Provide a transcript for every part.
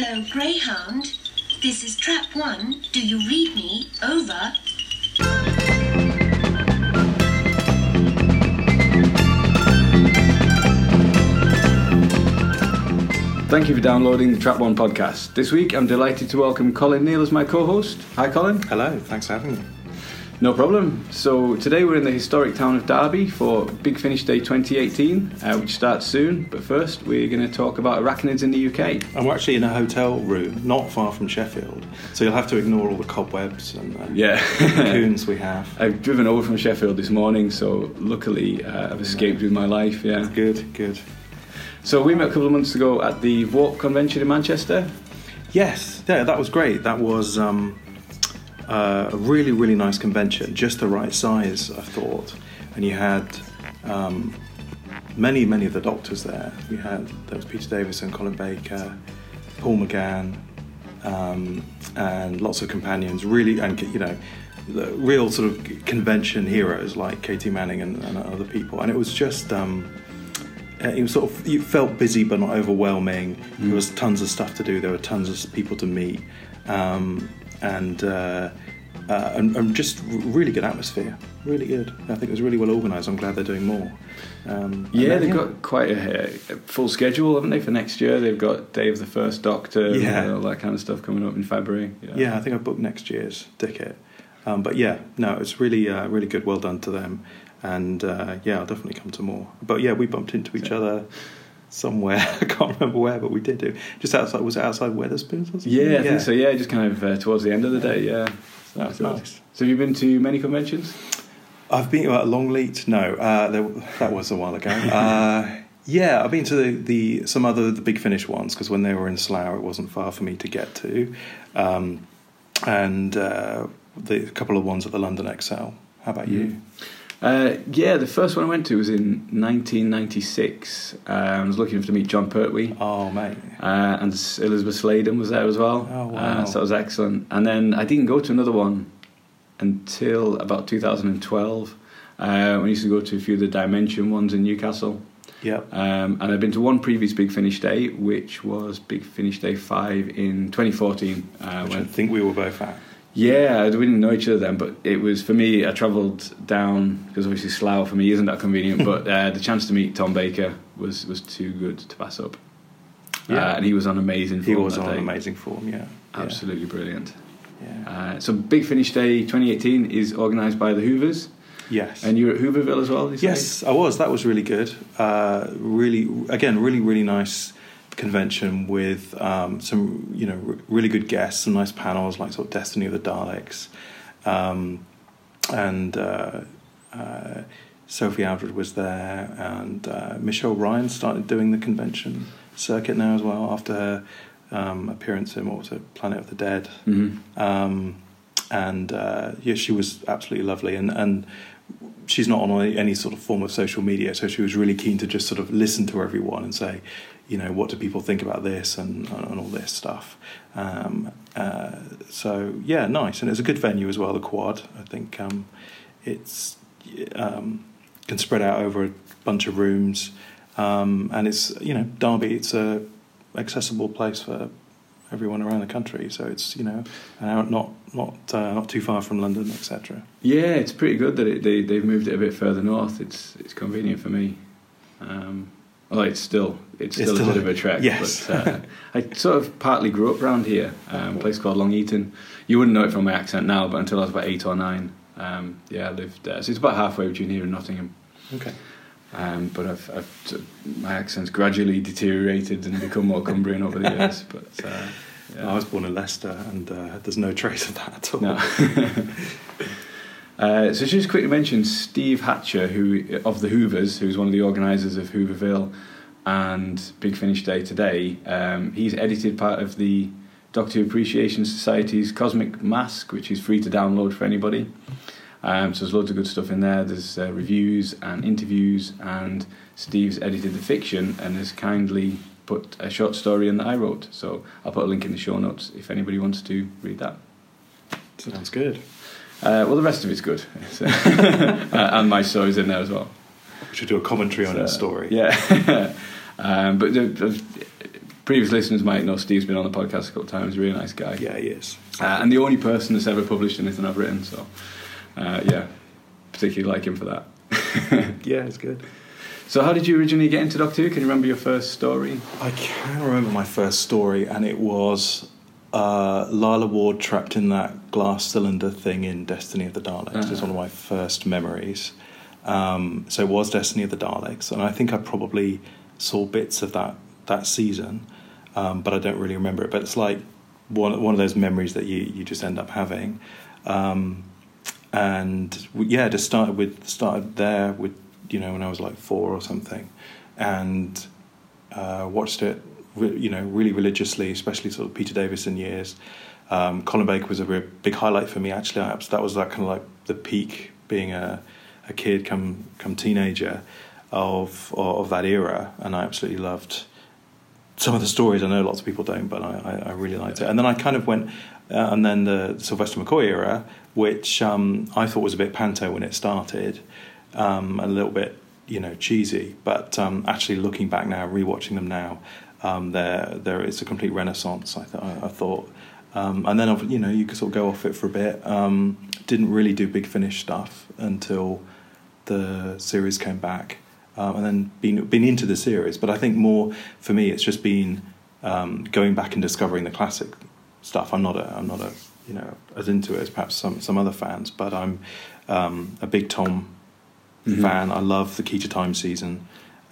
Hello, Greyhound. This is Trap One. Do you read me? Over. Thank you for downloading the Trap One podcast. This week, I'm delighted to welcome Colin Neal as my co-host. Hi, Colin. Hello, thanks for having me. No problem. So today we're in the historic town of Derby for Big Finish Day 2018, uh, which starts soon. But first, we're going to talk about arachnids in the UK. And we're actually in a hotel room not far from Sheffield, so you'll have to ignore all the cobwebs and uh, Yeah. cocoons we have. I've driven over from Sheffield this morning, so luckily uh, I've escaped with my life. Yeah. Good, good. So we met a couple of months ago at the Warp convention in Manchester. Yes, yeah, that was great. That was um, uh, a really, really nice convention, just the right size, I thought. And you had um, many, many of the doctors there. We had there was Peter Davison, Colin Baker, Paul McGann, um, and lots of companions. Really, and you know, the real sort of convention heroes like Katy Manning and, and other people. And it was just. Um, it was sort of you felt busy but not overwhelming. There was tons of stuff to do. There were tons of people to meet, um, and, uh, uh, and and just really good atmosphere. Really good. I think it was really well organised. I'm glad they're doing more. Um, Yeah, then, they've got quite a, a full schedule, haven't they, for next year? They've got Day of the First Doctor, Yeah. and all that kind of stuff coming up in February. Yeah, I think I booked next year's ticket. Um, but yeah, no, it's really, uh, really good. Well done to them. And uh, yeah, I'll definitely come to more. But yeah, we bumped into each other somewhere. I can't remember where, but we did do. Just outside, was it outside Wetherspoons or something? Yeah, I think so. Yeah, just kind of uh, towards the end of the day. Yeah, So That's good. nice. So have you been to many conventions? I've been at Longleat. No, uh, there, that was a while ago. Uh, yeah, I've been to the, the some other the big Finish ones because when they were in Slough, it wasn't far for me to get to, um, and uh, the a couple of ones at the London Excel. How about you? Uh, yeah, the first one I went to was in 1996. Uh, I was lucky enough to meet Jon Pertwee. Oh, mate. Uh, and Elizabeth Sladen was there as well. Oh, wow. Uh, so that was excellent. And then I didn't go to another one until about 2012. Uh, when I used to go to a few of the Dimension ones in Newcastle. Yep. Um, and I've been to one previous Big Finish Day, which was Big Finish Day 5 in 2014. Uh, Which I think we were both at. Yeah, we didn't know each other then, but it was for me. I travelled down because obviously Slough for me isn't that convenient, but uh, the chance to meet Tom Baker was was too good to pass up. Yeah. Uh, and he was on amazing. Form He was on day. amazing form. Yeah. Yeah. absolutely brilliant. Yeah. Uh, so Big Finish Day 2018 is organised by the Whoovers, yes. and you're at Whooverville as well. You? Yes, I was. That was really good. Uh, really, again, really, really nice convention with um, some, you know, r- really good guests, some nice panels like sort of Destiny of the Daleks, um, and uh, uh, Sophie Aldred was there, and uh, Michelle Ryan started doing the convention circuit now as well after her um, appearance in what was it, Planet of the Dead. Mhm. Um, and uh, yeah, she was absolutely lovely, and and she's not on any sort of form of social media, so she was really keen to just sort of listen to everyone and say, you know, what do people think about this and and all this stuff. Um, uh, so yeah, nice, and it's a good venue as well. The Quad, I think, um, it's um, can spread out over a bunch of rooms, um, and it's you know Derby. It's a accessible place for everyone around the country. So it's you know not not uh, not too far from London, etc. Yeah, it's pretty good that it, they they've moved it a bit further north. It's it's convenient for me. Um, although it's still it's It's still, still a bit of a trek. yes. But, uh, I sort of partly grew up around here, um, a place called Long Eaton. You wouldn't know it from my accent now, but until I was about eight or nine, um, yeah, I lived there. So it's about halfway between here and Nottingham. Okay. Um, but I've, I've my accent's gradually deteriorated and become more Cumbrian over the years. But uh, yeah. I was born in Leicester, and uh, there's no trace of that at all. No. uh, so just quickly mention Steve Hatcher, who of the Whoovers, who's one of the organisers of Whooverville and Big Finish Day today. Um, he's edited part of the Doctor Appreciation Society's Cosmic Masque, which is free to download for anybody. Um, so there's loads of good stuff in there. There's uh, reviews and interviews, and Steve's edited the fiction and has kindly put a short story in that I wrote. So I'll put a link in the show notes if anybody wants to read that. Sounds good. Uh, well, the rest of it's good, So- uh, and my story's in there as well. We should do a commentary on So, your story. Yeah, um, but the, previous listeners might know Steve's been on the podcast a couple of times. Really nice guy. Yeah, he is. Uh, and the only person that's ever published anything I've written. So, uh, yeah, particularly like him for that. Yeah, it's good. so, how did you originally get into Doctor Who? Can you remember your first story? I can remember my first story, and it was uh, Lalla Ward trapped in that glass cylinder thing in Destiny of the Daleks. It's Ah. one of my first memories. Um, so it was Destiny of the Daleks, and I think I probably saw bits of that that season, um, but I don't really remember it. But it's like one one of those memories that you you just end up having. Um, and we, yeah, just started with started there with you know when I was like four or something, and uh, watched it you know really religiously, especially sort of Peter Davison years. Um, Colin Baker was a real big highlight for me actually. I, that was that kind of like the peak being a a kid come come teenager of of that era, and I absolutely loved some of the stories. I know lots of people don't, but I, I, I really liked it. And then I kind of went, uh, and then the Sylvester McCoy era, which um, I thought was a bit panto when it started, um, a little bit, you know, cheesy. But um, actually, looking back now, rewatching them now, um, there there is a complete renaissance. I, th- I, thought. Um, and then, you know, you could sort of go off it for a bit. Um, didn't really do Big Finish stuff until the series came back, um, and then been been into the series. But I think more for me, it's just been um, going back and discovering the classic stuff. I'm not a I'm not a you know as into it as perhaps some some other fans, but I'm um, a big Tom Mhm. fan. I love the Key to Time season,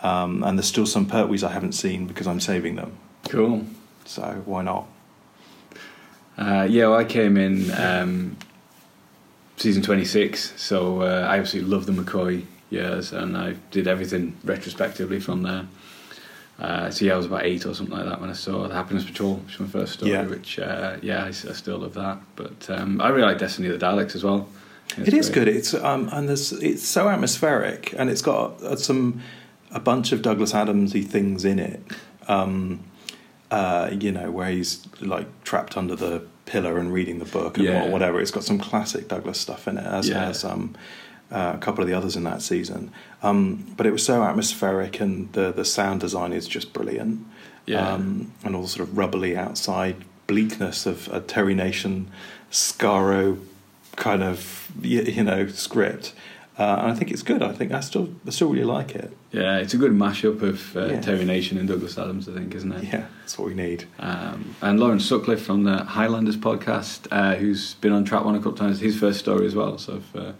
um, and there's still some Pertwees I haven't seen because I'm saving them. Cool. So why not? Uh, yeah, well, I came in um, season 26, so uh, I absolutely love the McCoy years, and I did everything retrospectively from there. Uh, so yeah, I was about eight or something like that when I saw The Happiness Patrol, which was my first story, Yeah. which, uh, yeah, I, I still love that. But um, I really like Destiny of the Daleks as well. It is good. It's um, and there's it's so atmospheric, and it's got uh, some a bunch of Douglas Adamsy things in it. Um, uh, you know, where he's like trapped under the pillar and reading the book and Yeah. wha- whatever. It's got some classic Douglas stuff in it, as Yeah. has um, uh, a couple of the others in that season. Um, but it was so atmospheric, and the the sound design is just brilliant. Yeah. Um, and all the sort of rubbly outside bleakness of a Terry Nation, Skaro kind of y- you know script. Uh, and I think it's good. I think I still I still really like it. Yeah, it's a good mashup of uh, Yeah. Terry Nation and Douglas Adams, I think, isn't it? Yeah, that's what we need. Um, and Lawrence Sutcliffe from the Highlanders podcast, uh, who's been on Trap One a couple of times, his first story as well. So I've uh,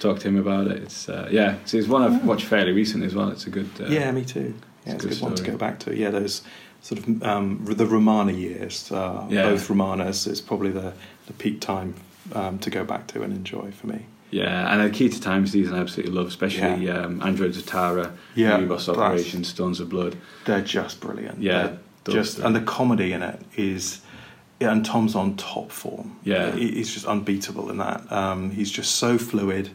talked to him about it. It's uh, yeah, it's, it's one I've watched fairly recently as well. It's a good. Uh, yeah, me too. Yeah, a it's a good good one to go back to. Yeah, those sort of um, the Romana years. Uh, Yeah. Both Romanas is probably the, the peak time um, to go back to and enjoy for me. Yeah, and the Key to Time season I absolutely love, especially Yeah. um, Androids of Tara, Yeah, Ribos Operation, Stones of Blood. They're just brilliant. Yeah, just and the comedy in it is. Yeah, and Tom's on top form. Yeah. He's just unbeatable in that. Um, he's just so fluid.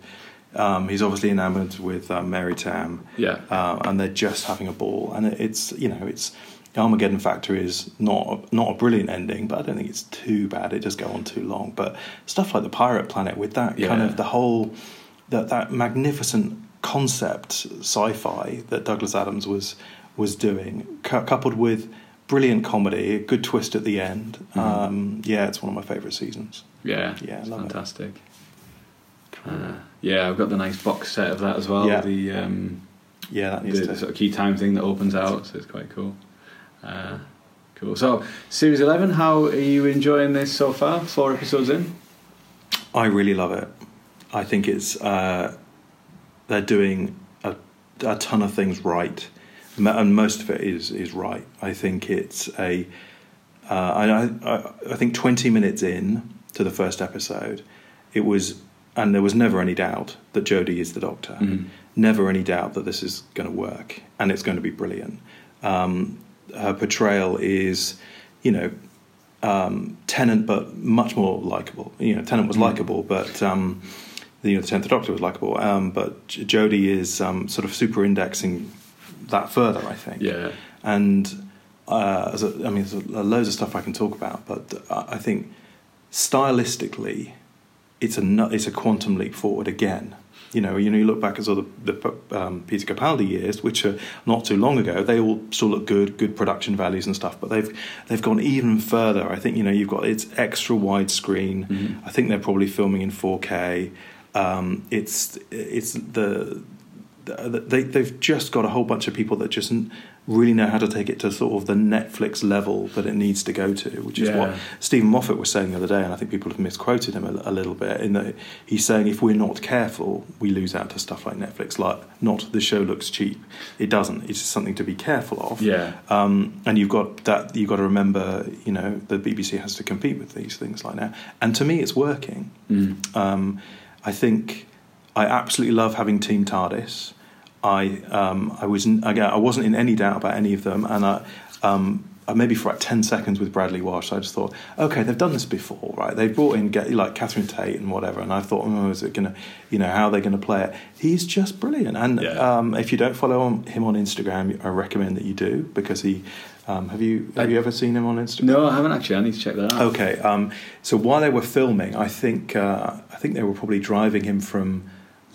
Um, he's obviously enamoured with uh, Mary Tamm. Yeah. uh, and they're just having a ball. And it's you know it's the Armageddon Factor is not not a brilliant ending, but I don't think it's too bad. It does go on too long, but stuff like the Pirate Planet with that kind of the whole that that magnificent concept sci-fi that Douglas Adams was was doing, cou- coupled with brilliant comedy, a good twist at the end. Mhm. Um, yeah, it's one of my favourite seasons. Yeah, Yeah, it's love it. fantastic. Uh, yeah, I've got the nice box set of that as well. Yeah. The um, Yeah, that the, needs the to. sort of key time thing that opens out, so it's quite cool. Uh, cool. So, series eleven, how are you enjoying this so far? Four episodes in. I really love it. I think it's uh, they're doing a, a ton of things right, and most of it is is right. I think it's a. Uh, I, I I think twenty minutes in to the first episode, it was, and there was never any doubt that Jodie is the Doctor. Mhm. Never any doubt that this is going to work and it's going to be brilliant. Um, her portrayal is, you know, um, Tennant, but much more likable. You know, Tennant was Mm. likable, but um, the, you know, the Tenth Doctor was likable. Um, but J- Jodie is um, sort of super indexing that further, I think. Yeah. And uh, as a, I mean, there's loads of stuff I can talk about, but I I think stylistically, it's a it's a quantum leap forward again. You know, you know, you look back at sort of the um, Peter Capaldi years, which are not too long ago. They all still look good, good production values and stuff. But they've they've gone even further. I think you know you've got it's extra widescreen. Mm-hmm. I think they're probably filming in 4K. Um, it's it's the they, they've just got a whole bunch of people that just really know how to take it to sort of the Netflix level that it needs to go to, which is Yeah. what Steven Moffat was saying the other day, and I think people have misquoted him a, a little bit in that he's saying if we're not careful, we lose out to stuff like Netflix. Like, not the show looks cheap; it doesn't. It's just something to be careful of. Yeah. Um, and you've got that. You've got to remember, you know, the BBC has to compete with these things like now. And to me, it's working. Mm. Um, I think I absolutely love having Team TARDIS. I um, I was again I wasn't in any doubt about any of them, and I. Um, maybe for like 10 seconds with Bradley Walsh, I just thought, okay, they've done this before, right? They brought in like Catherine Tate and whatever, and I thought, oh, is it going to, you know, how are they going to play it? He's just brilliant. And Yeah. um, if you don't follow on- him on Instagram, I recommend that you do because he, um, have you have I- you ever seen him on Instagram? No, I haven't actually. I need to check that out. Okay. Um, so while they were filming, I think uh, I think they were probably driving him from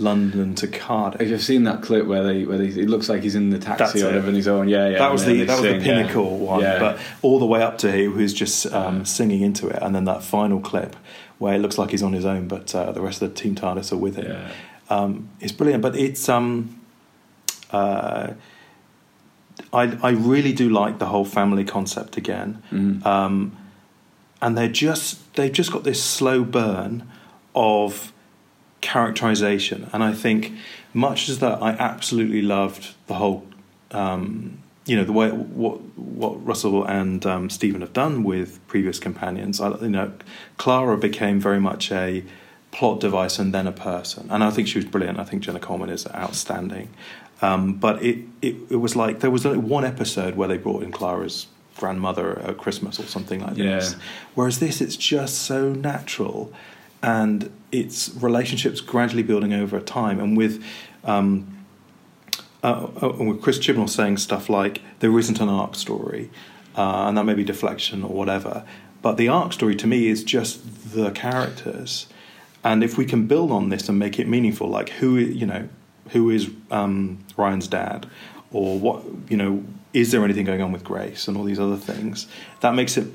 London to Cardiff. I've seen that clip where they where they, it looks like he's in the taxi or whatever on his own. Yeah, yeah. that was the that was the sing, yeah. pinnacle one, Yeah. but all the way up to he who's just um, singing into it, and then that final clip where it looks like he's on his own, but uh, the rest of the team TARDIS are with him. yeah. Um, it's brilliant, but it's um, uh, I I really do like the whole family concept again. Mhm. um, and they're just they've just got this slow burn of characterization. And i think much as that i absolutely loved the whole um, you know the way what what russell and um, steven have done with previous companions. I, you know clara became very much a plot device and then a person. And i think she was brilliant. I think jenna coleman is outstanding. Um, but it, it it was like there was only one episode where they brought in clara's grandmother at Christmas or something like this. Whereas this, it's just so natural, and it's relationships gradually building over time. And with um, uh, uh, with Chris Chibnall saying stuff like there isn't an arc story, uh, and that may be deflection or whatever. But the arc story to me is just the characters, and if we can build on this and make it meaningful, like who you know, who is um, Ryan's dad, or what you know, is there anything going on with Grace and all these other things? That makes it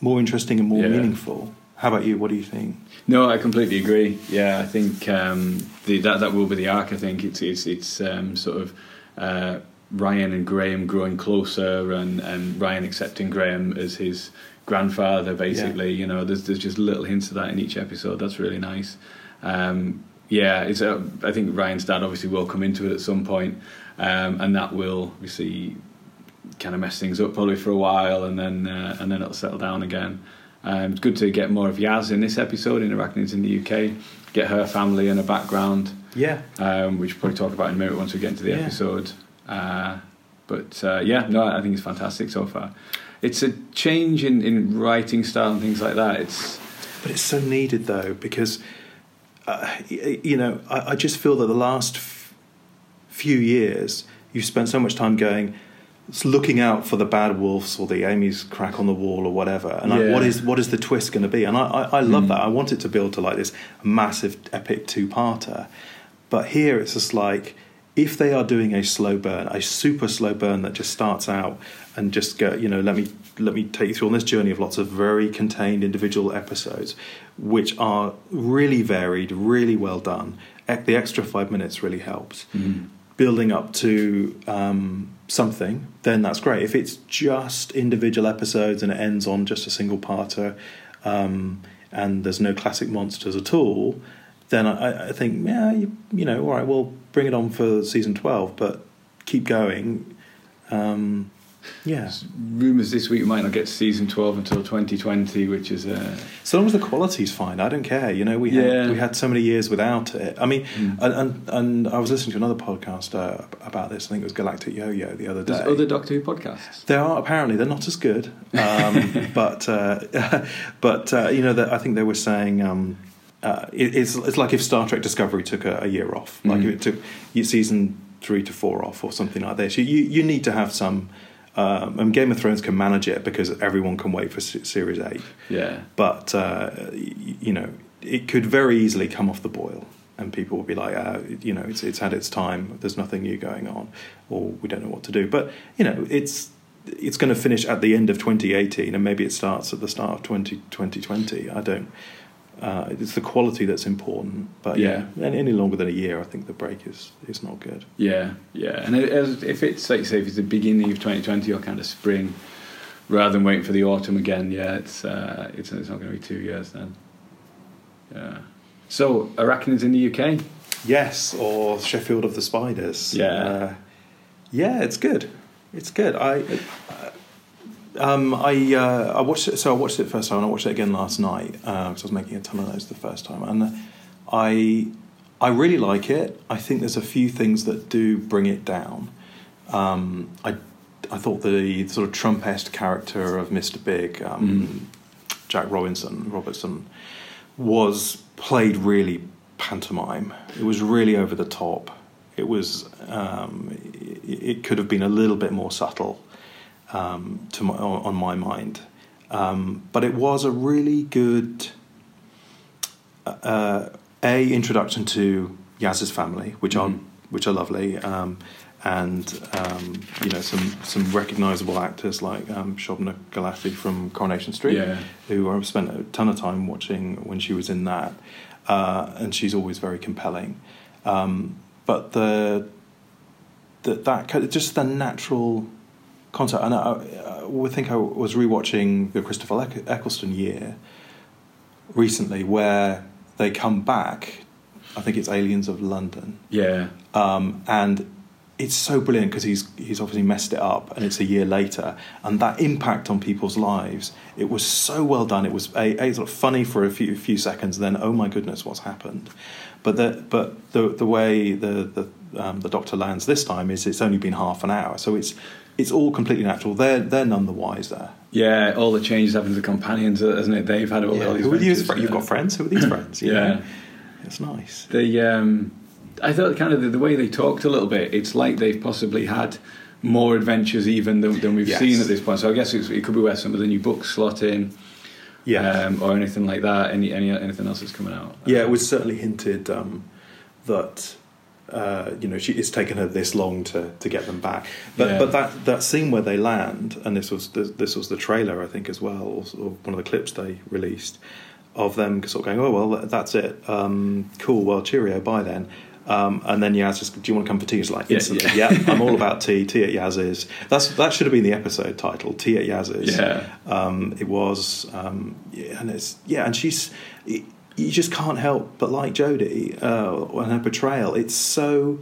more interesting and more Yeah. meaningful. How about you? What do you think? No, I completely agree. Yeah, I think um, the, that that will be the arc. I think it's it's it's um, sort of uh, Ryan and Graham growing closer, and, and Ryan accepting Graham as his grandfather. Basically, you know, there's there's just little hints of that in each episode. That's really nice. Um, yeah, it's. Uh, I think Ryan's dad obviously will come into it at some point, um, and that will obviously kind of mess things up probably for a while, and then uh, and then it'll settle down again. Um, it's good to get more of Yaz in this episode in Arachnids in the UK, get her family and her background, Yeah, um, which we'll probably talk about in a minute once we get into the Yeah. episode. Uh, but uh, yeah, no, I think it's fantastic so far. It's a change in, in writing style and things like that. It's But it's so needed though, because uh, you know I, I just feel that the last f- few years you've spent so much time going, looking out for the bad wolves or the Amy's crack on the wall or whatever, and like, what is what is the twist going to be? And I, I, I love Mm. that. I want it to build to like this massive epic two-parter, but here it's just like. If they are doing a slow burn, a super slow burn that just starts out and just go, you know, let me let me take you through on this journey of lots of very contained individual episodes, which are really varied, really well done. The extra five minutes really helps. Building up to um, something, then that's great. If it's just individual episodes and it ends on just a single parter, um, and there's no classic monsters at all, then I, I think, yeah, you, you know, all right, we'll bring it on for season twelve, but keep going. Um, yeah. rumours this week we might not get to season 12 until 2020, which is uh, So long as the quality's fine, I don't care. You know, we had, Yeah. we had so many years without it. I mean, Mm. and, and and I was listening to another podcast uh, about this. I think it was Galactic Yo-Yo the other day. there's other Doctor Who podcasts. There are apparently they're not as good, um, but uh, but uh, you know that I think they were saying um, uh, it, it's it's like if Star Trek Discovery took a, a year off, like Mm. if it took season three to four off or something like this. You you, you need to have some. Um, and Game of Thrones can manage it because everyone can wait for series eight Yeah. but uh, you know it could very easily come off the boil. and people will be like, uh, you know, it's it's had its time. There's nothing new going on, or we don't know what to do. But you know, it's it's going to finish at the end of 2018, and maybe it starts at the start of 20, 2020. I don't. Uh, it's the quality that's important, but yeah, Yeah. any, any longer than a year, I think the break is is not good. Yeah, yeah. And as, if it's like say if it's the beginning of 2020 or kind of spring, rather than waiting for the autumn again, yeah, it's uh, it's it's not going to be two years then. Yeah. So arachnids in the UK. Yes, or Sheffield of the Spiders. Yeah. uh, yeah, it's good. It's good. I, um, I, uh, I watched it. So I watched it first time, and I watched it again last night because I was making a ton of notes the first time, and I, I really like it. I think there's a few things that do bring it down. Um, I, I thought the sort of Trump-esque character of Mr. Big, um, Jack Robinson, Robertson, was played really pantomime. It was really over the top. It was. Um, it, it could have been a little bit more subtle um, to my, on, my mind, um, but it was a really good. Uh, a introduction to Yaz's family, which are Mhm. which are lovely, um, and um, you know some some recognisable actors like um, Shobna Gulati from Coronation Street Yeah. who I spent a ton of time watching when she was in that, uh, and she's always very compelling. Um, but the, the that just the natural concept, and I, I would think I was rewatching the Christopher Eccleston year recently, where they come back. I think it's Aliens of London, Yeah. um, and it's so brilliant because he's he's obviously messed it up, and it's a year later, and that impact on people's lives. It was so well done. It was a, a sort of funny for a few few seconds, then oh my goodness, what's happened? But the but the the way the the um, the Doctor lands this time is it's only been half an hour, so it's it's all completely natural. They're they're none the wiser. Yeah, all the changes happen to the companions, isn't it? They've had all, all these Who are these? fri- You've got friends. Who are these friends? You Yeah. know? it's nice. They, um, I thought kind of the, the way they talked a little bit. It's like they've possibly had more adventures even than, than we've Yes. seen at this point. So I guess it's, it could be where some of the new books slot in, Yeah. um, or anything like that. Any, any anything else that's coming out? Yeah, it was certainly hinted um, that uh, you know she, it's taken her this long to, to get them back. But Yeah. but that, that scene where they land, and this was this, this was the trailer I think as well, or, or one of the clips they released of them sort of going, oh well, that's it, um, cool, well cheerio, bye then. Um, and then Yaz just, do you want to come for tea? It's like Yeah, instantly, yeah. yeah, I'm all about tea. Tea at Yaz's. That's that should have been the episode title. Tea at Yaz's. Yeah. Um, it was, um, yeah, and it's yeah, and she's. y you just can't help but like Jodie uh, and her portrayal. It's so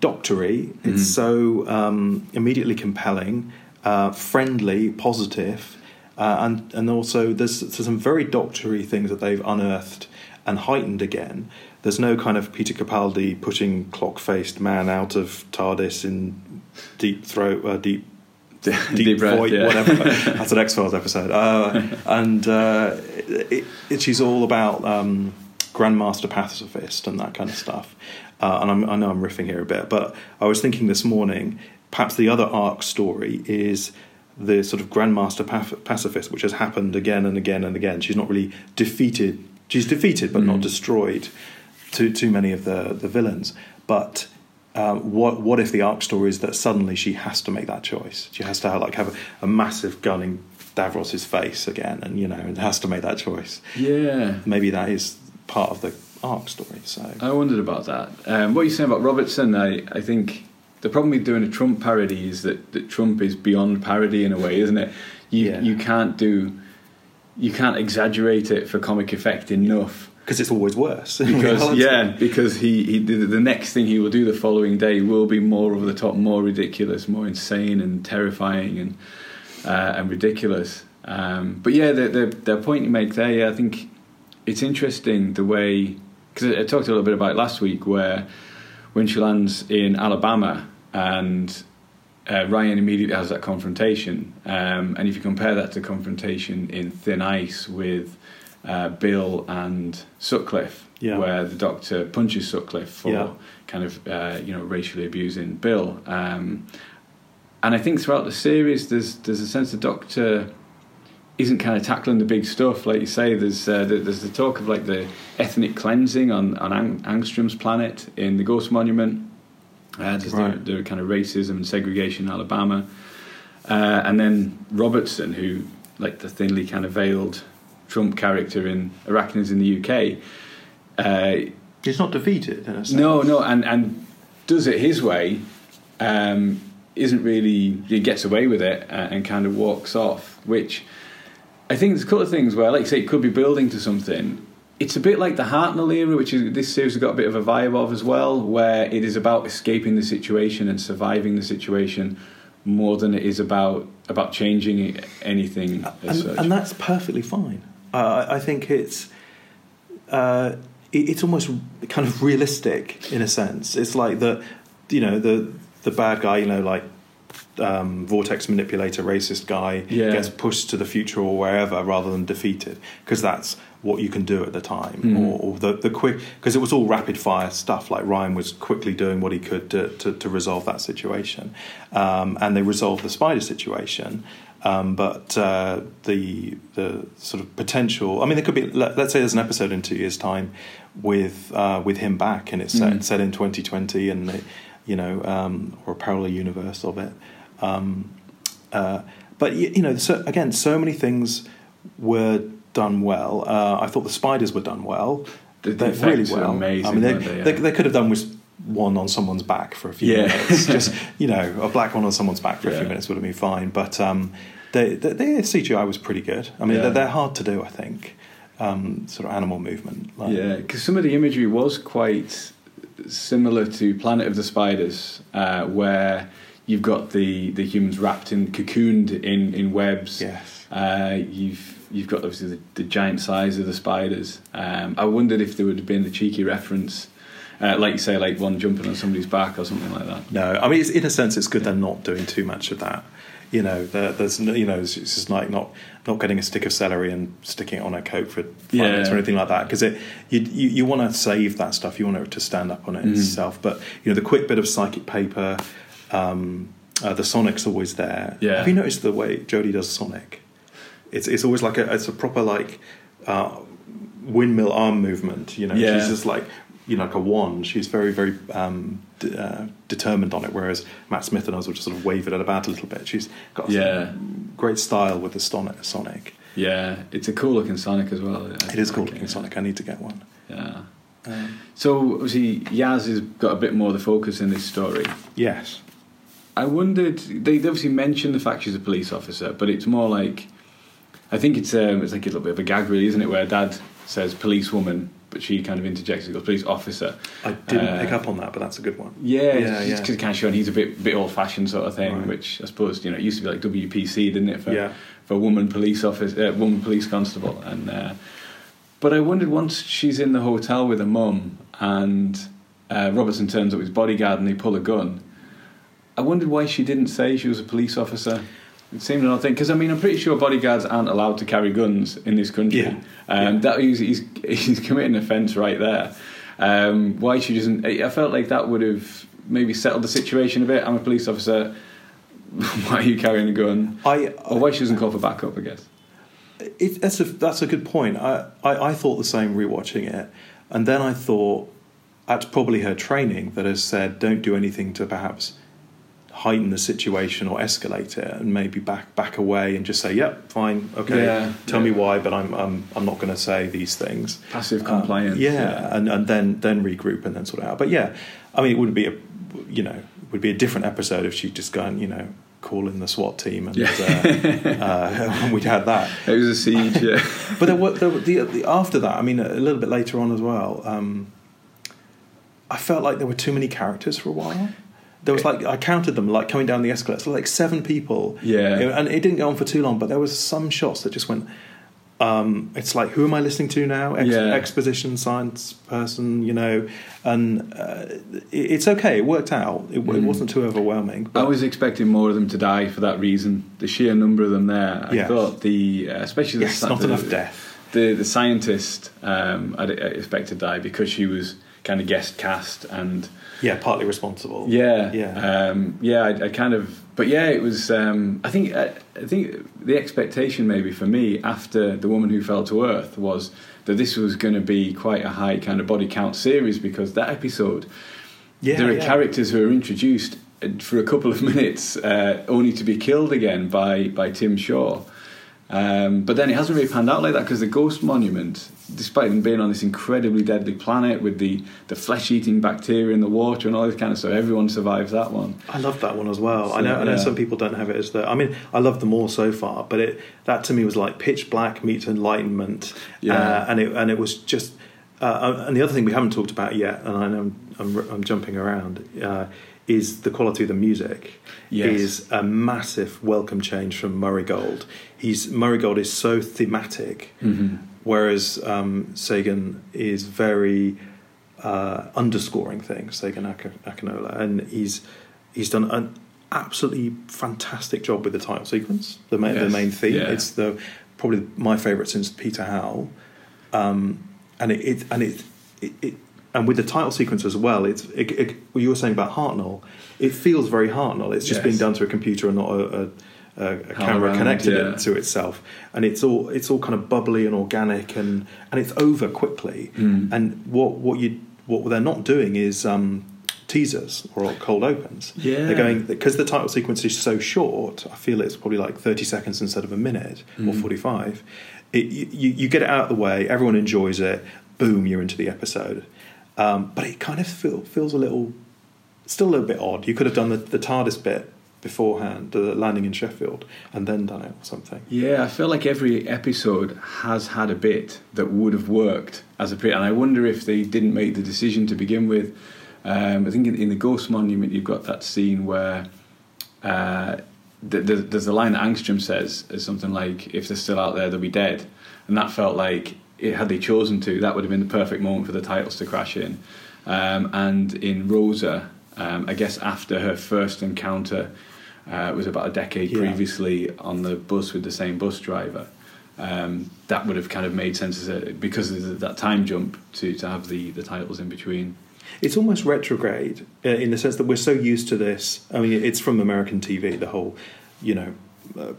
doctory. It's Mhm. so um, immediately compelling, uh, friendly, positive, uh, and and also there's, there's some very doctory things that they've unearthed and heightened again. There's no kind of Peter Capaldi putting clock-faced man out of TARDIS in deep throat, uh, deep deep, Deep breath, void, yeah. whatever. That's an X Files episode. Uh, and uh, it, it, she's all about um, Grandmaster Pacifist and that kind of stuff. Uh, and I'm, I know I'm riffing here a bit, but I was thinking this morning, perhaps the other arc story is the sort of Grandmaster Pacifist, which has happened again and again and again. She's not really defeated. She's defeated, but not Mm. destroyed. Too too many of the the villains, but um, what what if the arc story is that suddenly she has to make that choice? She has to have, like have a, a massive gun in Davros's face again, and you know, and has to make that choice. Yeah. Maybe that is part of the arc story. So I wondered about that. Um, what are you saying about Robertson? I, I think the problem with doing a Trump parody is that, that Trump is beyond parody in a way, isn't it? You Yeah. you can't do you can't exaggerate it for comic effect enough. Because it's always worse. Because yeah, because he, he the, next thing he will do the following day will be more over the top, more ridiculous, more insane and terrifying and uh, and ridiculous. Um, but yeah, the, the the point you make there, yeah, I think it's interesting the way because I, I talked a little bit about last week where when she lands in Alabama and uh, Ryan immediately has that confrontation, um, and if you compare that to confrontation in Thin Ice with uh, Bill and Sutcliffe, Yeah. where the Doctor punches Sutcliffe for Yeah. kind of uh, you know racially abusing Bill, um, and I think throughout the series there's there's a sense the Doctor isn't kind of tackling the big stuff. Like you say, there's uh, there- there's the talk of like the ethnic cleansing on on Ang- Angstrom's planet in the Ghost Monument. Uh, there's Right. the, the kind of racism and segregation in Alabama, uh, and then Robertson, who like the thinly kind of veiled Trump character in Arachnids in the UK. Uh, He's not defeated in a sense. no, no, and and does it his way. Um, isn't really he gets away with it uh, and kind of walks off, which I think there's a couple of things where, like I say, it could be building to something. It's a bit like the Hartnell era, which is this series has got a bit of a vibe of as well, where it is about escaping the situation and surviving the situation more than it is about about changing anything as and, such. and that's perfectly fine. Uh, I think it's uh, it- it's almost kind of realistic in a sense. It's like the you know the the bad guy, you know, like um, vortex manipulator, racist guy Yeah. gets pushed to the future or wherever rather than defeated because that's what you can do at the time Mhm. or, or the the quick because it was all rapid fire stuff like Ryan was quickly doing what he could to, to, to resolve that situation um, and they resolved the spider situation um, but uh, the the sort of potential I mean there could be let, us say there's an episode in two years time with uh, with him back and it's set, Mhm. set in 2020 and the, you know um, or a parallel universe of it um, uh, but you, you know, so, again, so many things were done well. Uh, I thought the spiders were done well. The- the They're really well. amazing, I mean, they, they? they, they could have done with one on someone's back for a few Yeah. minutes. Just you know, a black one on someone's back for a few minutes would have been fine. But um, the, the, the CGI was pretty good. I mean, Yeah. they're, they're hard to do. I think um, sort of animal movement. Like, Yeah, because some of the imagery was quite similar to Planet of the Spiders, uh, where you've got the, the humans wrapped in cocooned in, in webs. Yes. Uh, you've you've got obviously the, the giant size of the spiders. Um, I wondered if there would have been a cheeky reference, uh, like you say, like one jumping on somebody's back or something like that. No, I mean, it's, in a sense, it's good they're not doing too much of that. You know, there's you know, it's it's just like not not getting a stick of celery and sticking it on a coat for five Yeah. minutes or anything like that because it you you, you want to save that stuff. You want it to stand up on it Mm. itself. But you know, the quick bit of psychic paper, um, uh, the Sonic's always there. Yeah. Have you noticed the way Jodie does Sonic? It's it's always like a it's a proper like uh, windmill arm movement. You know, Yeah. she's just like you know like a wand. She's very very um, d- uh, determined on it. Whereas Matt Smith and us will just sort of wave it about a little bit. She's got Yeah. great style with the Sonic. Sonic. Yeah, it's a cool looking Sonic as well. It is cool looking yeah. Sonic. I need to get one. Yeah. Um, So obviously Yaz has got a bit more of the focus in this story. yes. I wondered. They obviously mention the fact she's a police officer, but it's more like I think it's um, it's like a little bit of a gag, really, isn't it? Where Dad says policewoman, but she kind of interjects and goes police officer. I didn't Uh, pick up on that, but that's a good one. Yeah, Yeah, yeah. because kind of showing he's a bit bit old fashioned sort of thing, Right. which I suppose you know it used to be like WPC, didn't it? For Yeah. for woman police officer, uh, woman police constable, and uh, but I wondered once she's in the hotel with her mum and uh, Robertson turns up with his bodyguard and they pull a gun. I wondered why she didn't say she was a police officer. It seemed an odd thing because I mean I'm pretty sure bodyguards aren't allowed to carry guns in this country. Yeah. Um, Yeah. That he's, he's he's committing an offence right there. Um, why she doesn't? I I felt like that would have maybe settled the situation a bit. I'm a police officer. why are you carrying a gun? I, Or why she doesn't call for backup? I guess. It, that's a that's a good point. I, I, I thought the same rewatching it, and then I thought that's probably her training that has said don't do anything to perhaps heighten the situation or escalate it, and maybe back back away and just say, "Yep, fine, okay, Yeah, tell me why, but I'm I'm I'm not going to say these things." Passive Uh, compliance. yeah, and and then then regroup and then sort it out. But yeah, I mean, it wouldn't be a you know would be a different episode if she'd just gone you know call in the SWAT team and Yeah. uh, uh, we'd had that. It was a siege. Yeah. But there were, there were the, the, after that, I mean, a little bit later on as well. Um, I felt like there were too many characters for a while. There was like I counted them like coming down the escalator, so like seven people. Yeah. And it didn't go on for too long. But there was some shots that just went. Um, it's like who am I listening to now? Ex- Yeah. Exposition science person, you know, and uh, it, it's okay. It worked out. It, it Mm. wasn't too overwhelming. I was expecting more of them to die for that reason. The sheer number of them there. I Yes. thought the, uh, especially the, yes, not the, enough death. The the scientist um, I'd expect to die because she was kind of guest cast and Yeah, partly responsible. yeah Yeah. um, yeah. I, I kind of but yeah, it was. Um, I think. I, I think the expectation, maybe for me, after the woman who fell to earth, was that this was going to be quite a high kind of body count series because that episode, Yeah, there are yeah. characters who are introduced uh, for a couple of minutes, uh, only to be killed again by by Tim Shaw. Um, but then it hasn't really panned out like that because the Ghost Monument, despite them being on this incredibly deadly planet with the, the flesh eating bacteria in the water and all this kind of stuff, everyone survives that one. I love that one as well. I So, know. I know some people don't have it as the. I mean, I love them all so far, but it that to me was like pitch black meets enlightenment. Yeah. Uh, and it and it was just. Uh, and the other thing we haven't talked about yet, and I know I'm, I'm, I'm jumping around, uh, is the quality of the music. Yes. Is a massive welcome change from Murray Gold. He's Murray Gold is so thematic, Mm-hmm. whereas um, Segun is very uh, underscoring things, Segun Ak- Akinola, and he's he's done an absolutely fantastic job with the title sequence, the main, the main theme. yeah. It's the probably my favourite since Peter Howell, um, and it, it and it, it, it and with the title sequence as well. It's it, it, what you were saying about Hartnell. It feels very Hartnell. It's just Yes. being done to a computer and not a. a a, a camera connected yeah. it to itself, and it's all it's all kind of bubbly and organic, and and it's over quickly. Mm. And what what you what they're not doing is um, teasers or cold opens. Yeah. they're going because the title sequence is so short. I feel it's probably like thirty seconds instead of a minute or Mm. forty five. It, you, you get it out of the way. Everyone enjoys it. Boom, you're into the episode. Um, but it kind of feel, feels a little, still a little bit odd. You could have done the, the TARDIS bit beforehand, the landing in Sheffield, and then done it or something. Yeah, I feel like every episode has had a bit that would have worked as a pre, and I wonder if they didn't make the decision to begin with. Um, I think in, in the Ghost Monument, you've got that scene where uh, th- th- there's a line that Angstrom says is something like, "If they're still out there, they'll be dead," and that felt like it, had they chosen to, that would have been the perfect moment for the titles to crash in. Um, and in Rosa, um, I guess after her first encounter uh, was about a decade Yeah. previously on the bus with the same bus driver. Um, that would have kind of made sense as a, because of that time jump to, to have the, the titles in between. It's almost retrograde uh, in the sense that we're so used to this. I mean, it's from American TV, the whole, you know,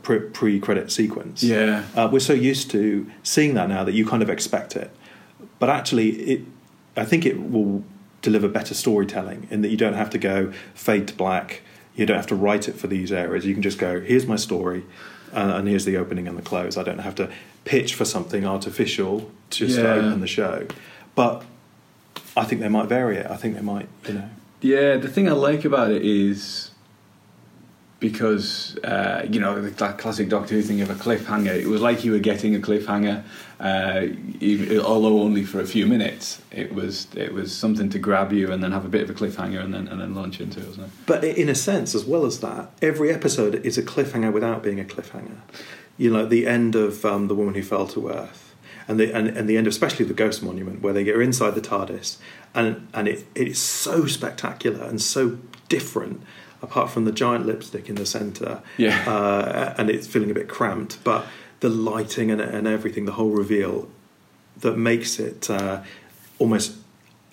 pre credit sequence. Yeah. Uh, we're so used to seeing that now that you kind of expect it. But actually, it, I think it will deliver better storytelling in that you don't have to go fade to black. You don't have to write it for these areas. You can just go, here's my story, uh, and here's the opening and the close. I don't have to pitch for something artificial just to Yeah. open the show. But I think they might vary it. I think they might, you know. Yeah, the thing I like about it is because uh, you know the classic Doctor Who thing of a cliffhanger. It was like you were getting a cliffhanger, uh, although only for a few minutes. It was it was something to grab you and then have a bit of a cliffhanger and then and then launch into it, wasn't it? But in a sense, as well as that, every episode is a cliffhanger without being a cliffhanger. You know, the end of um, the woman who fell to earth, and the and, and the end, of, especially the Ghost Monument, where they get inside the TARDIS, and and it, it is so spectacular and so different. Apart from the giant lipstick in the centre, Yeah. uh, and it's feeling a bit cramped, but the lighting and, and everything, the whole reveal, that makes it uh, almost.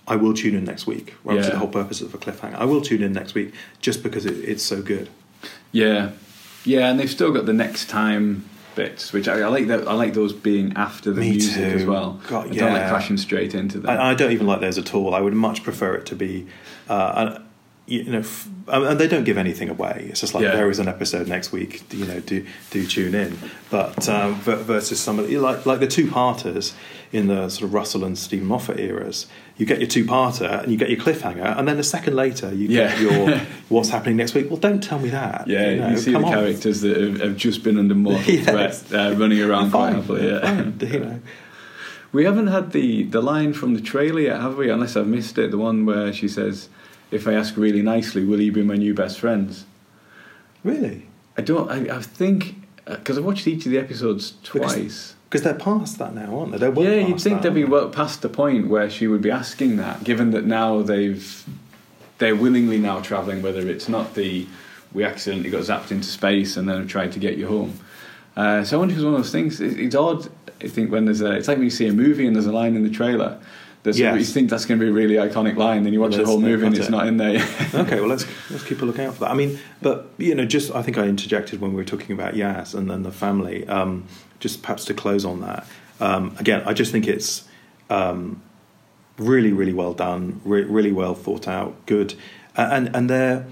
I will tune in next week. Right to Yeah. the whole purpose of a cliffhanger. I will tune in next week just because it, it's so good. Yeah, yeah, and they've still got the next time bits, which I, I like. That I like those being after the Me music too. as well. God, I don't like yeah. crashing straight into them. I, I don't even like those at all. I would much prefer it to be, uh, you know, f- and they don't give anything away. It's just like Yeah. there is an episode next week. You know, do do tune in. But um, ver- versus some of the, like like the two parters in the sort of Russell and Steven Moffat eras, you get your two parter and you get your cliffhanger, and then a second later you get your what's happening next week. Well, don't tell me that. yeah, you, know, see the on. characters that have, have just been under mortal Yes. threat uh, running around quite happily. Yeah. you. We haven't had the, the line from the trailer yet, have we? Unless I've missed it. The one where she says, "If I ask really nicely, will you be my new best friends?" Really? I don't. I, I think because I've watched each of the episodes twice. Because they're past that now, aren't they? They're well yeah, you'd think that, they'd be well past the point where she would be asking that, given that now they've they're willingly now travelling. Whether it's not the we accidentally got zapped into space and then have tried to get you home. Uh, so I wonder if it's one of those things. It, it's odd. I think when there's a, it's like when you see a movie and there's a line in the trailer There's Yes. you think that's going to be a really iconic line, then you watch Well, the whole movie and it's it. not in there. okay, well let's let's keep a lookout for that. I mean, but you know, just I think I interjected when we were talking about Yaz and then the family. Um, just perhaps to close on that. Um, again, I just think it's um, really, really well done, re- really well thought out, good, uh, and and they're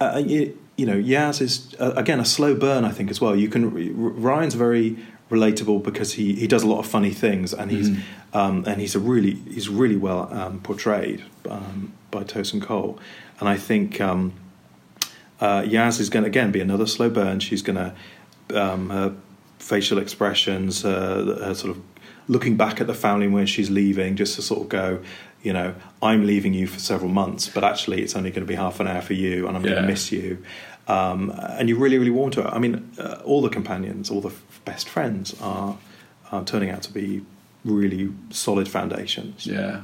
uh, you, you know Yaz is uh, again a slow burn. I think as well. You can R- Ryan's very relatable because he, he does a lot of funny things and he's Mhm. Um, and he's a really he's really well um, portrayed um, by Tosin Cole, and I think um, uh, Yaz is going to again be another slow burn. She's going to um, her facial expressions, uh, her sort of looking back at the family when she's leaving, just to sort of go, you know, I'm leaving you for several months, but actually it's only going to be half an hour for you, and I'm going to miss you. Um, and you really, really warm to. Her. I mean, uh, all the companions, all the f- best friends are, are turning out to be really solid foundations yeah.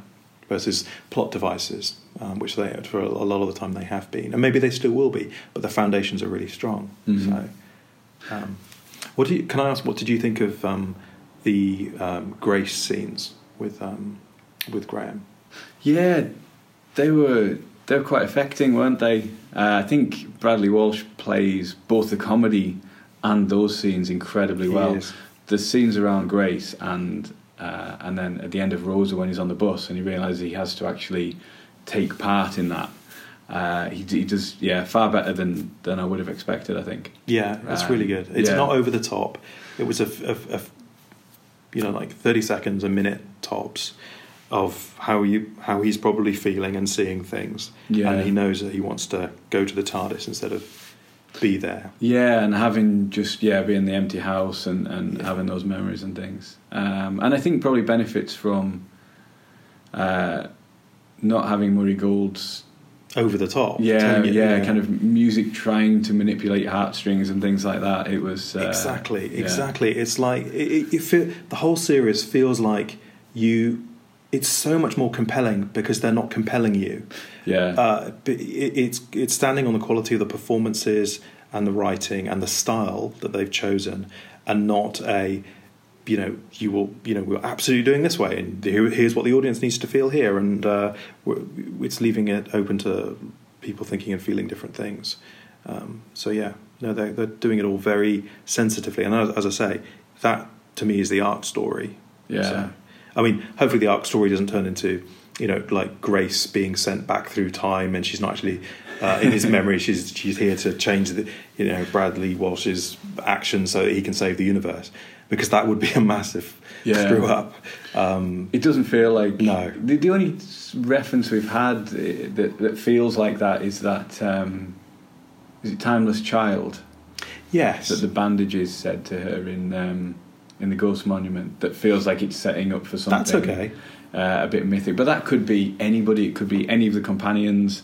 versus plot devices, um, which they for a lot of the time they have been, and maybe they still will be, but the foundations are really strong. Mhm. So, um, what do you? Can I ask? What did you think of um, the um, Grace scenes with um, with Graham? Yeah, they were they were quite affecting, weren't they? Uh, I think Bradley Walsh plays both the comedy and those scenes incredibly well. The scenes around Grace and uh, and then at the end of Rosa when he's on the bus and he realises he has to actually take part in that. Uh, he, he does, yeah, far better than, than I would have expected. I think. Yeah, that's Um, really good. It's yeah. not over the top. It was a you know, like thirty seconds, a minute tops of how you how he's probably feeling and seeing things. Yeah. and he knows that he wants to go to the TARDIS instead of be there. Yeah, and having just yeah, being in the empty house and, and Yeah. having those memories and things, um, and I think probably benefits from uh, not having Murray Gold's Over the top. yeah you- yeah kind of music trying to manipulate heartstrings and things like that. It was uh, exactly, yeah. exactly. It's like it, it, it feel, the whole series feels like you. It's so much more compelling because they're not compelling you. Yeah, Uh, it, it's it's standing on the quality of the performances and the writing and the style that they've chosen, and not a, you know, you will, you know, we're absolutely doing this way, and here's what the audience needs to feel here, and uh, it's leaving it open to people thinking and feeling different things. Um, so yeah, no, they're, they're doing it all very sensitively, and as, as I say, that to me is the art story. Yeah. So, I mean, hopefully the arc story doesn't turn into, you know, like Grace being sent back through time, and she's not actually uh, in his memory. She's she's here to change the, you know, Bradley Walsh's action so that he can save the universe, because that would be a massive Yeah. screw up. Um, it doesn't feel like No. The, the only reference we've had that that feels like that is that um, is it Timeless Child. yes, that the bandages said to her in um, in the Ghost Monument that feels like it's setting up for something. that's okay. Uh, a bit mythic, but that could be anybody. It could be any of the companions.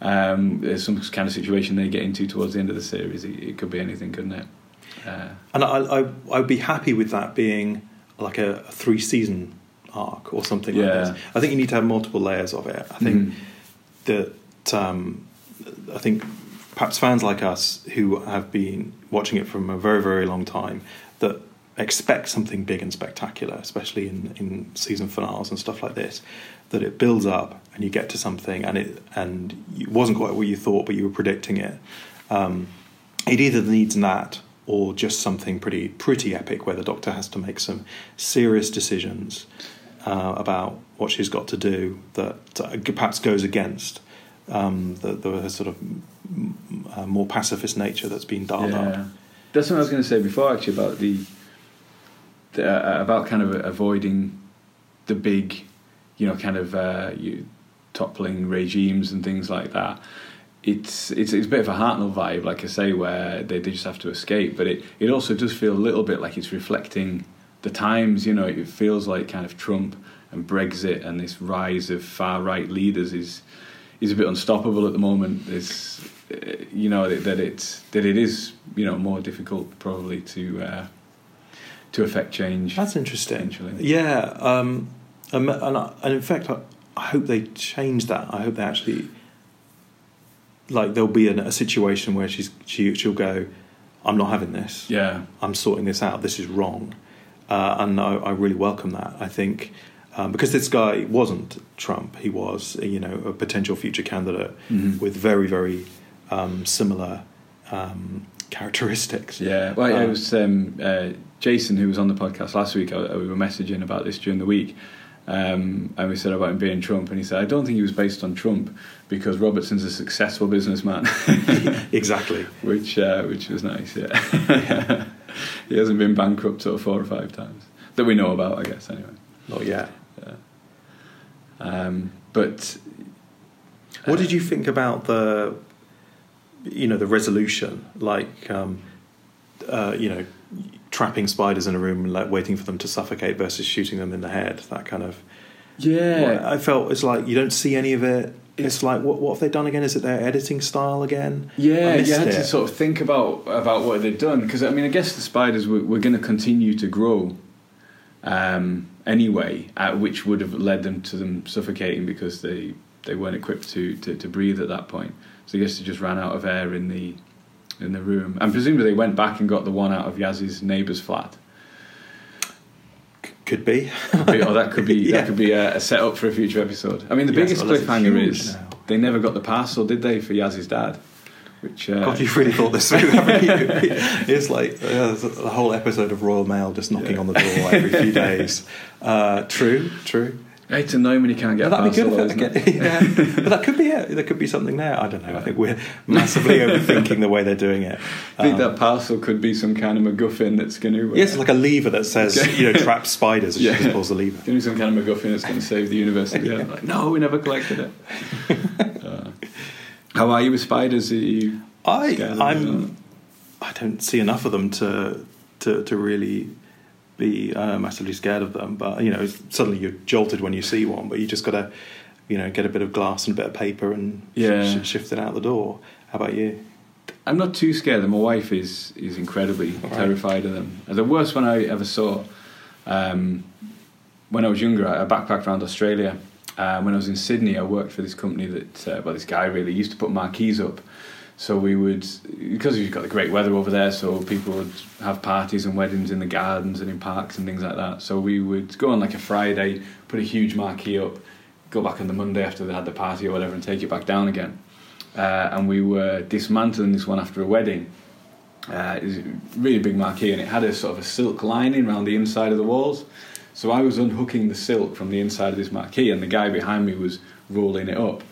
Um, there's some kind of situation they get into towards the end of the series. It, it could be anything, couldn't it? Uh, And I, I I'd be happy with that being like a, a three season arc or something Yeah. like this. I think you need to have multiple layers of it. I think Mhm. that um, I think perhaps fans like us who have been watching it from a very very long time that expect something big and spectacular, especially in, in season finales and stuff like this, that it builds up and you get to something and it and it wasn't quite what you thought, but you were predicting it. Um, it either needs that or just something pretty pretty epic where the doctor has to make some serious decisions uh, about what she's got to do that uh, perhaps goes against um, the, the sort of uh, more pacifist nature that's been dialed yeah. up. That's what I was going to say before, actually, about the, the uh, about kind of avoiding the big, you know, kind of uh, you, toppling regimes and things like that. It's, it's it's a bit of a Hartnell vibe, like I say, where they, they just have to escape. But it, it also does feel a little bit like it's reflecting the times. You know, it feels like kind of Trump and Brexit and this rise of far right leaders is is a bit unstoppable at the moment. There's, uh, you know, that, it's that it is, you know, more difficult probably to uh, to affect change. That's interesting. Yeah, um, and, and, I- and in fact, I, I hope they change that. I hope they actually like there'll be an, a situation where she's she she'll go, I'm not having this. Yeah, I'm sorting this out. This is wrong, uh, and I, I really welcome that. I think um, because this guy wasn't Trump. He was, you know, a potential future candidate Mhm. with very, very um, similar um, characteristics. Yeah, well, it Um, was um, uh, Jason who was on the podcast last week. I, we were messaging about this during the week, um, and we said about him being Trump, and he said, "I don't think he was based on Trump because Robertson's a successful businessman." exactly. which uh, which was nice. Yeah, he hasn't been bankrupt sort of four or five times that we know about, I guess. Anyway, Not yet. yeah. Um, but What uh, did you think about the, you know, the resolution? Like, um, uh, you know, trapping spiders in a room and like waiting for them to suffocate versus shooting them in the head. That kind of. Yeah, I felt it's like you don't see any of it. It's like what what have they done again? Is it their editing style again? Yeah, you had it. to sort of think about about what they'd done because I mean I guess the spiders were, were going to continue to grow um, anyway, uh, which would have led them to them suffocating because they they weren't equipped to, to, to breathe at that point. So I guess they just ran out of air in the in the room, and presumably they went back and got the one out of Yaz's neighbour's flat. Could be. or that could be Yeah. that could be a, a setup for a future episode. I mean, the Yes, biggest well, cliffhanger is now. they never got the parcel, did they, for Yaz's dad? Which uh, God, you've really thought this through, haven't you? It's like uh, the whole episode of Royal Mail just knocking Yeah. on the door every few days. Uh, true, true. It's annoying when you can't get a That'd be good. If it, yeah. but that could be it. There could be something there. I don't know. I think we're massively overthinking the way they're doing it. I think Um, that parcel could be some kind of MacGuffin that's going to. Uh, Yes, like a lever that says, you know, trap spiders. And Yeah. she just pulls the lever. Going to be some kind of MacGuffin that's going to save the universe. Yeah. Like, no, we never collected it. Uh, how are you with spiders? Are you I, scared of them? I'm, I don't see enough of them to to, to really be uh, massively scared of them. But you know, suddenly you're jolted when you see one. But you just got to, you know, get a bit of glass and a bit of paper and Yeah. sh- shift it out the door. How about you? I'm not too scared of them. My wife is is incredibly Right. terrified of them. The worst one I ever saw um, when I was younger, I backpacked around Australia. Uh, when I was in Sydney, I worked for this company that, uh, well, this guy really used to put marquees up. So we would, because we've got the great weather over there, so people would have parties and weddings in the gardens and in parks and things like that. So we would go on like a Friday, put a huge marquee up, go back on the Monday after they had the party or whatever, and take it back down again. Uh, and we were dismantling this one after a wedding. Uh, it was a really big marquee, and it had a sort of a silk lining around the inside of the walls. So I was unhooking the silk from the inside of this marquee, and the guy behind me was rolling it up.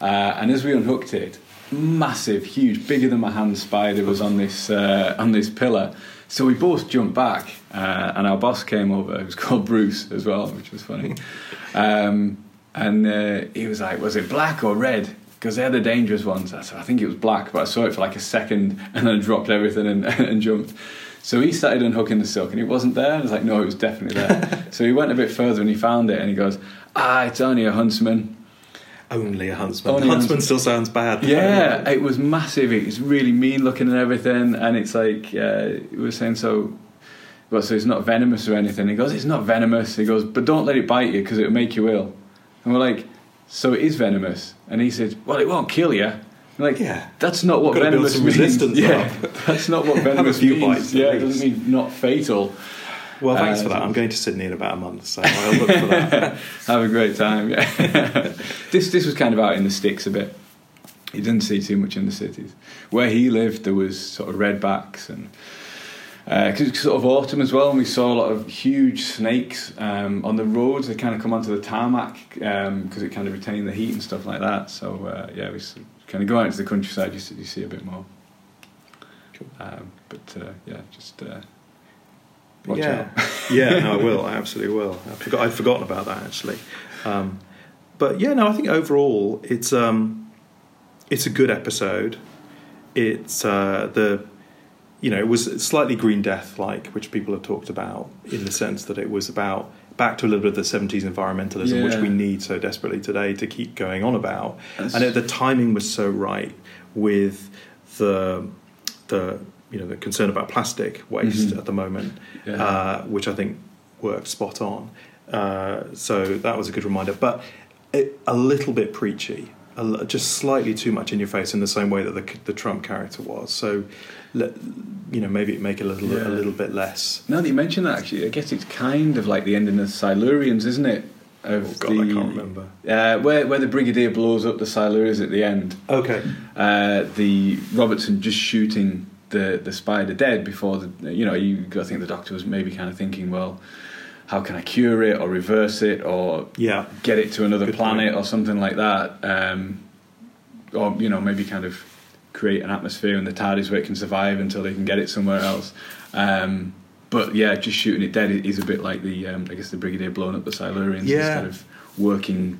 Uh, and as we unhooked it, massive, huge, bigger than my hand spider was on this uh, on this pillar. So we both jumped back, uh, and our boss came over. It was called Bruce as well, which was funny. Um, and uh, he was like, "Was it black or red?" Because they're the dangerous ones. I said, "I think it was black," but I saw it for like a second, and then dropped everything and, and jumped. So he started unhooking the silk, and it wasn't there. And I was like, "No, it was definitely there." so he went a bit further, and he found it, and he goes, "Ah, it's only a huntsman." Only a huntsman. Only huntsman still sounds bad. Yeah, it was massive. It was really mean looking and everything. And it's like uh, he was saying, so, well, so it's not venomous or anything. He goes, it's not venomous. He goes, but don't let it bite you because it'll make you ill. And we're like, so it is venomous. And he said, well, it won't kill you. We're like, Yeah. that's not what venomous means. resistance yeah, that's not what venomous means. bites yeah, it doesn't mean not fatal. Well, thanks Uh, for that. I'm going to Sydney in about a month, so I'll look for that. Have a great time. Yeah. this this was kind of out in the sticks a bit. You didn't see too much in the cities. Where he lived, there was sort of redbacks and because it's sort of autumn as well, and we saw a lot of huge snakes um, on the roads. They kind of come onto the tarmac because it kind of retain the heat and stuff like that. So uh, yeah, we kind of go out into the countryside. You see, you see a bit more. Cool. Um, but uh, yeah, just uh, watch yeah, out. yeah, no, I will. I absolutely will. I forgot, I'd forgotten about that actually. Um, but yeah, no, I think overall it's um, it's a good episode. It's uh, the you know it was slightly Green Death like, which people have talked about in the sense that it was about back to a little bit of the seventies environmentalism, which we need so desperately today to keep going on about. That's- and the timing was so right with the the you know the concern about plastic waste Mhm. at the moment, Yeah. uh, which I think worked spot on. Uh, so that was a good reminder, but it, a little bit preachy, a just slightly too much in your face in the same way that the, the Trump character was. So, let, you know, maybe make it a little Yeah. a little bit less. Now that you mention that, actually, I guess it's kind of like the ending of Silurians, isn't it? of Oh, God, the I can't remember. Uh, where where the brigadier blows up the Silurians at the end. Okay. Uh, the Robertson just shooting the the spider dead before the you know you I think the doctor was maybe kind of thinking well how can I cure it or reverse it or Yeah. get it to another Good planet point. or something like that um, or you know maybe kind of create an atmosphere in the TARDIS where it can survive until they can get it somewhere else um, but yeah just shooting it dead is a bit like the um, I guess the brigadier blowing up the Silurians Yeah. kind of working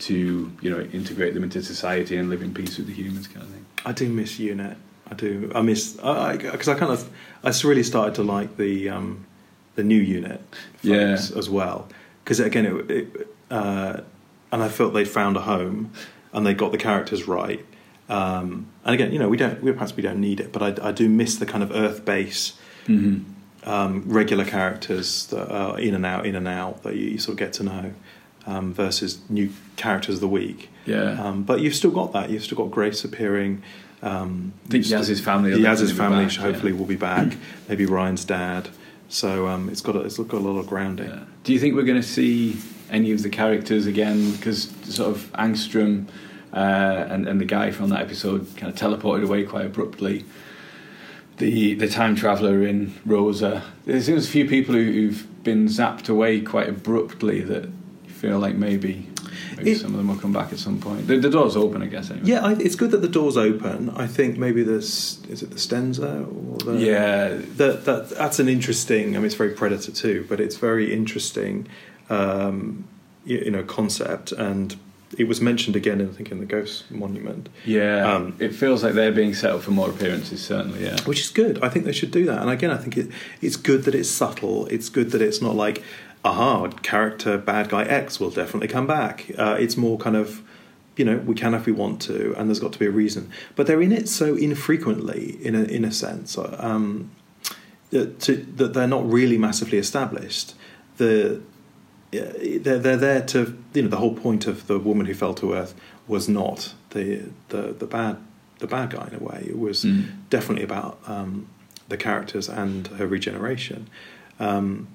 to you know integrate them into society and live in peace with the humans kind of thing I do miss UNIT. I do. I miss because I, kind of I really started to like the um, the new unit Yeah. as well because again it, it uh, and I felt they found a home and they got the characters right. Um, and again, you know, we don't we, perhaps we don't need it, but I, I do miss the kind of Earth base mm-hmm. um, regular characters that are in and out, in and out that you, you sort of get to know um, versus new characters of the week. yeah Um, but you've still got that. You've still got Grace appearing. Um, I think Yaz's family Yaz's family back, sh- yeah. hopefully will be back. Maybe Ryan's dad. So um, it's got a, it's got a lot of grounding. Yeah. Do you think we're going to see any of the characters again? Because sort of Angstrom uh, and, and the guy from that episode kind of teleported away quite abruptly. The the time traveler in Rosa. There seems a few people who, who've been zapped away quite abruptly that you feel like maybe maybe It- some of them will come back at some point. The, the door's open, I guess. Anyway. Yeah, I, it's good that the door's open. I think maybe there's is it the Stenza or the Yeah. that, that that's an interesting. I mean, it's very Predator too, but it's very interesting, um, you, you know, concept. And it was mentioned again, I think, in the Ghost Monument, Yeah. Um, it feels like they're being set up for more appearances. Certainly. Yeah. which is good. I think they should do that. And again, I think it, it's good that it's subtle. It's good that it's not like, aha, character bad guy X will definitely come back. Uh, it's more kind of. You know, we can if we want to, and there's got to be a reason. But they're in it so infrequently, in a in a sense. Um, that, to, that they're not really massively established. The they're they're there to you know the whole point of the woman who fell to earth was not the the the bad the bad guy in a way. It was Mm. definitely about um, the characters and her regeneration, um,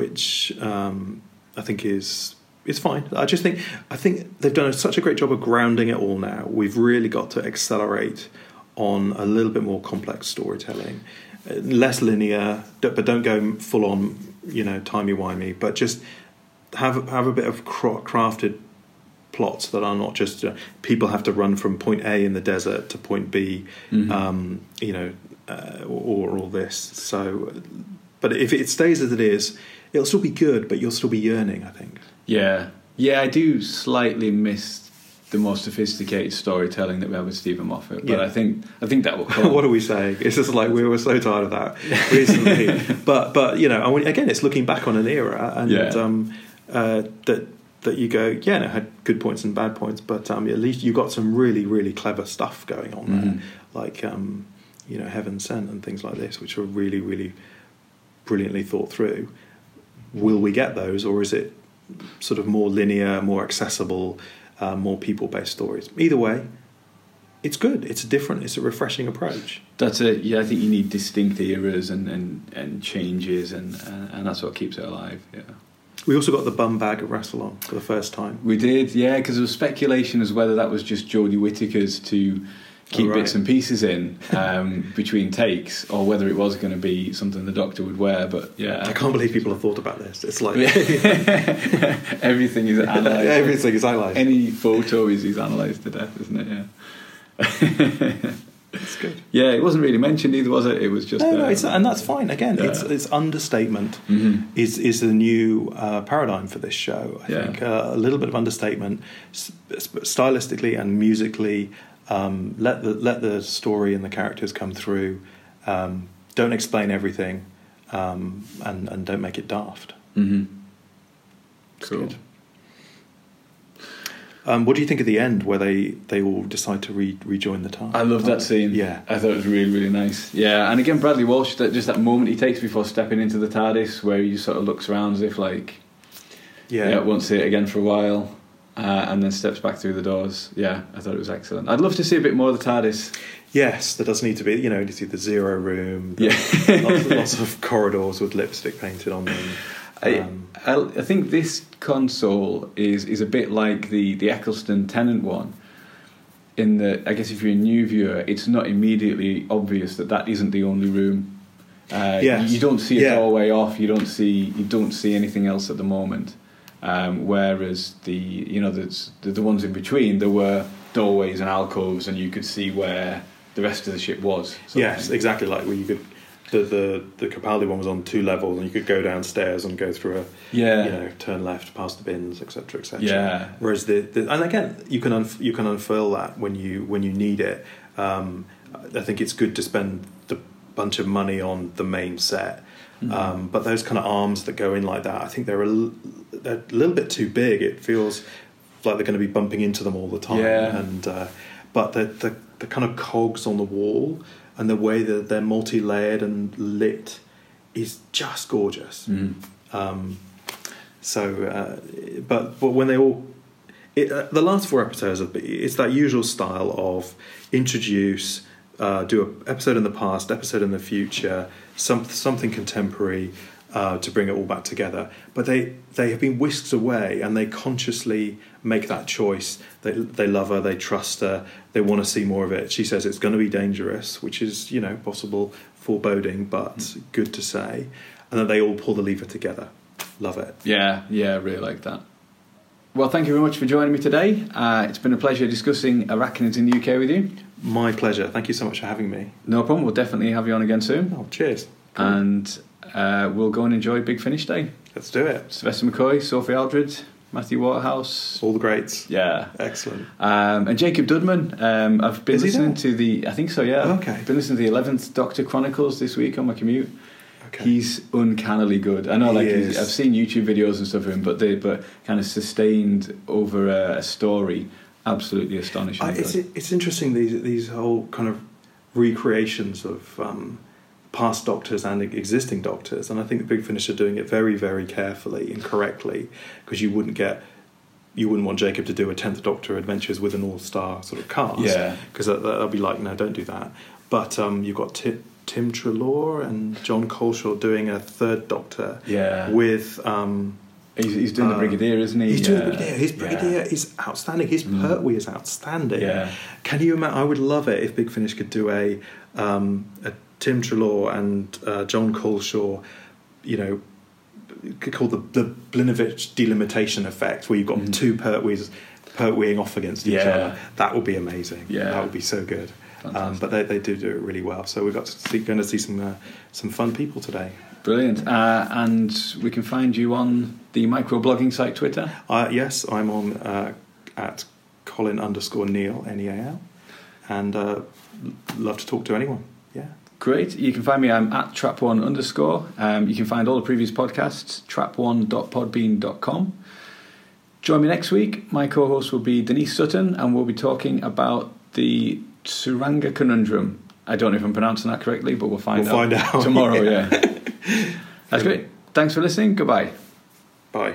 which um, I think is is fine. I just think I think they've done such a great job of grounding it all. Now we've really got to accelerate on a little bit more complex storytelling, Uh, less linear, but don't go full on you know timey wimey, but just have have a bit of crafted plots that are not just uh, people have to run from point A in the desert to point B, Mhm. um, you know, uh, or, or all this. So, but if it stays as it is, it'll still be good, but you'll still be yearning. I think. Yeah, yeah, I do slightly miss the more sophisticated storytelling that we have with Steven Moffat, but Yeah. I think I think that will come. what are we saying? It's just like we were so tired of that recently. but but you know, again, it's looking back on an era, and Yeah. um, uh, that that you go, yeah, it had good points and bad points, but um, at least you got some really really clever stuff going on there, Mhm. like um, you know, Heaven Sent and things like this, which are really really brilliantly thought through. Will we get those, or is it sort of more linear, more accessible, uh, more people based stories? Either way. It's good. It's a different. It's a refreshing approach. That's it. Yeah, I think you need distinct eras and and, and changes, and uh, and that's what keeps it alive. Yeah. We also got the bum bag at Rassilon for the first time. We did, yeah, because there was speculation as whether that was just Jodie Whittaker's to keep Oh, right. bits and pieces in um, between takes, or whether it was going to be something the Doctor would wear. But yeah, I can't believe people have thought about this. It's like everything is analysed. everything is highlighted. Any photo is, is analysed to death, isn't it? Yeah. It's good. yeah, it wasn't really mentioned either, was it? It was just. No, no, uh, it's, and that's fine. Again, it's Yeah. it's understatement mhm. is is the new uh, paradigm for this show. I Yeah. think uh, a little bit of understatement, stylistically and musically. Um, let the let the story and the characters come through. Um, don't explain everything, um, and and don't make it daft. Mhm. It's Cool. Um, what do you think of the end where they, they all decide to re- rejoin the TARDIS? I love that scene. Yeah. I thought it was really, really nice. Yeah, and again, Bradley Walsh, that just that moment he takes before stepping into the TARDIS, where he sort of looks around as if like, Yeah. yeah, won't see it again for a while, uh, and then steps back through the doors. Yeah, I thought it was excellent. I'd love to see a bit more of the TARDIS. Yes, there does need to be, you know, you see the zero room, the- Yeah. lots, lots of corridors with lipstick painted on them. I, Um, I, I think this console is is a bit like the the Eccleston Tennant one. In that, I guess if you're a new viewer, it's not immediately obvious that that isn't the only room. Uh, Yes. you don't see a Yeah. doorway off. You don't see you don't see anything else at the moment. Um, whereas the you know the, the the ones in between, there were doorways and alcoves, and you could see where the rest of the ship was. Yes, exactly. Like where you could, the the the Capaldi one was on two levels, and you could go downstairs and go through a, Yeah. you know, turn left past the bins, etc., etc. Yeah. Whereas the, the and again, you can unf- you can unfurl that when you when you need it. Um, I think it's good to spend the bunch of money on the main set. Mm-hmm. Um, but those kind of arms that go in like that, I think they're a, l- they're a little bit too big. It feels like they're going to be bumping into them all the time. Yeah. And uh, but the, the the kind of cogs on the wall and the way that they're multi-layered and lit is just gorgeous. Mm. Um, so, uh, but but when they all, it, uh, the last four episodes of it's that usual style of introduce, uh, do a episode in the past, episode in the future, some something contemporary. Uh, to bring it all back together, but they they have been whisked away, and they consciously make that choice. They they love her, they trust her, they want to see more of it. She says it's going to be dangerous, which is you know possible foreboding, but good to say, and that they all pull the lever together. Love it. Yeah, yeah, I really like that. Well, thank you very much for joining me today. Uh, it's been a pleasure discussing arachnids in the UK with you. My pleasure. Thank you so much for having me. No problem. We'll definitely have you on again soon. Oh, cheers. And uh, we'll go and enjoy Big Finish Day. Let's do it. Sylvester McCoy, Sophie Aldred, Matthew Waterhouse. All the greats. Yeah. Excellent. Um, and Jacob Dudman. Um, I've been Is listening to the, I think so, yeah. Okay. I've been listening to the 11th Doctor Chronicles this week on my commute. Okay. He's uncannily good. I know, like he's. I've seen YouTube videos and stuff of him, but they but kind of sustained over a, a story, absolutely astonishing. I, it's it's interesting these these whole kind of recreations of um, past doctors and existing doctors, and I think the Big Finish are doing it very very carefully and correctly because you wouldn't get. You wouldn't want Jacob to do a tenth Doctor adventures with an all-star sort of cast, Yeah. because that, that'll be like, no, don't do that. But um, you've got Ti- Tim Treloar and Jon Culshaw doing a third Doctor, Yeah. with um, he's, he's doing the Uh, Brigadier, isn't he? He's doing Yeah. Brigadier. His Yeah. Brigadier is outstanding. His Mm. Pertwee is outstanding. Yeah. Can you imagine? I would love it if Big Finish could do a, um, a Tim Treloar and uh, Jon Culshaw, you know, called the, the Blinovitch delimitation effect, where you've got Mhm. two Pertwees Pertweeing off against each Yeah. other. That would be amazing. Yeah. That would be so good. Um, but they, they do do it really well. So we've got to see, going to see some uh, some fun people today. Brilliant. Uh, and we can find you on the microblogging site Twitter. Uh, yes, I'm on uh, at Colin underscore Neil N E A L, and uh, love to talk to anyone. Yeah, Great. You can find me. I'm at trap1 underscore. Um, you can find all the previous podcasts, trap1.podbean.com. Join me next week. My co host will be Denise Sutton, and we'll be talking about the Tsuranga Conundrum. I don't know if I'm pronouncing that correctly, but we'll find We'll out find out, tomorrow. yeah. yeah. That's great. Thanks for listening. Goodbye. bye.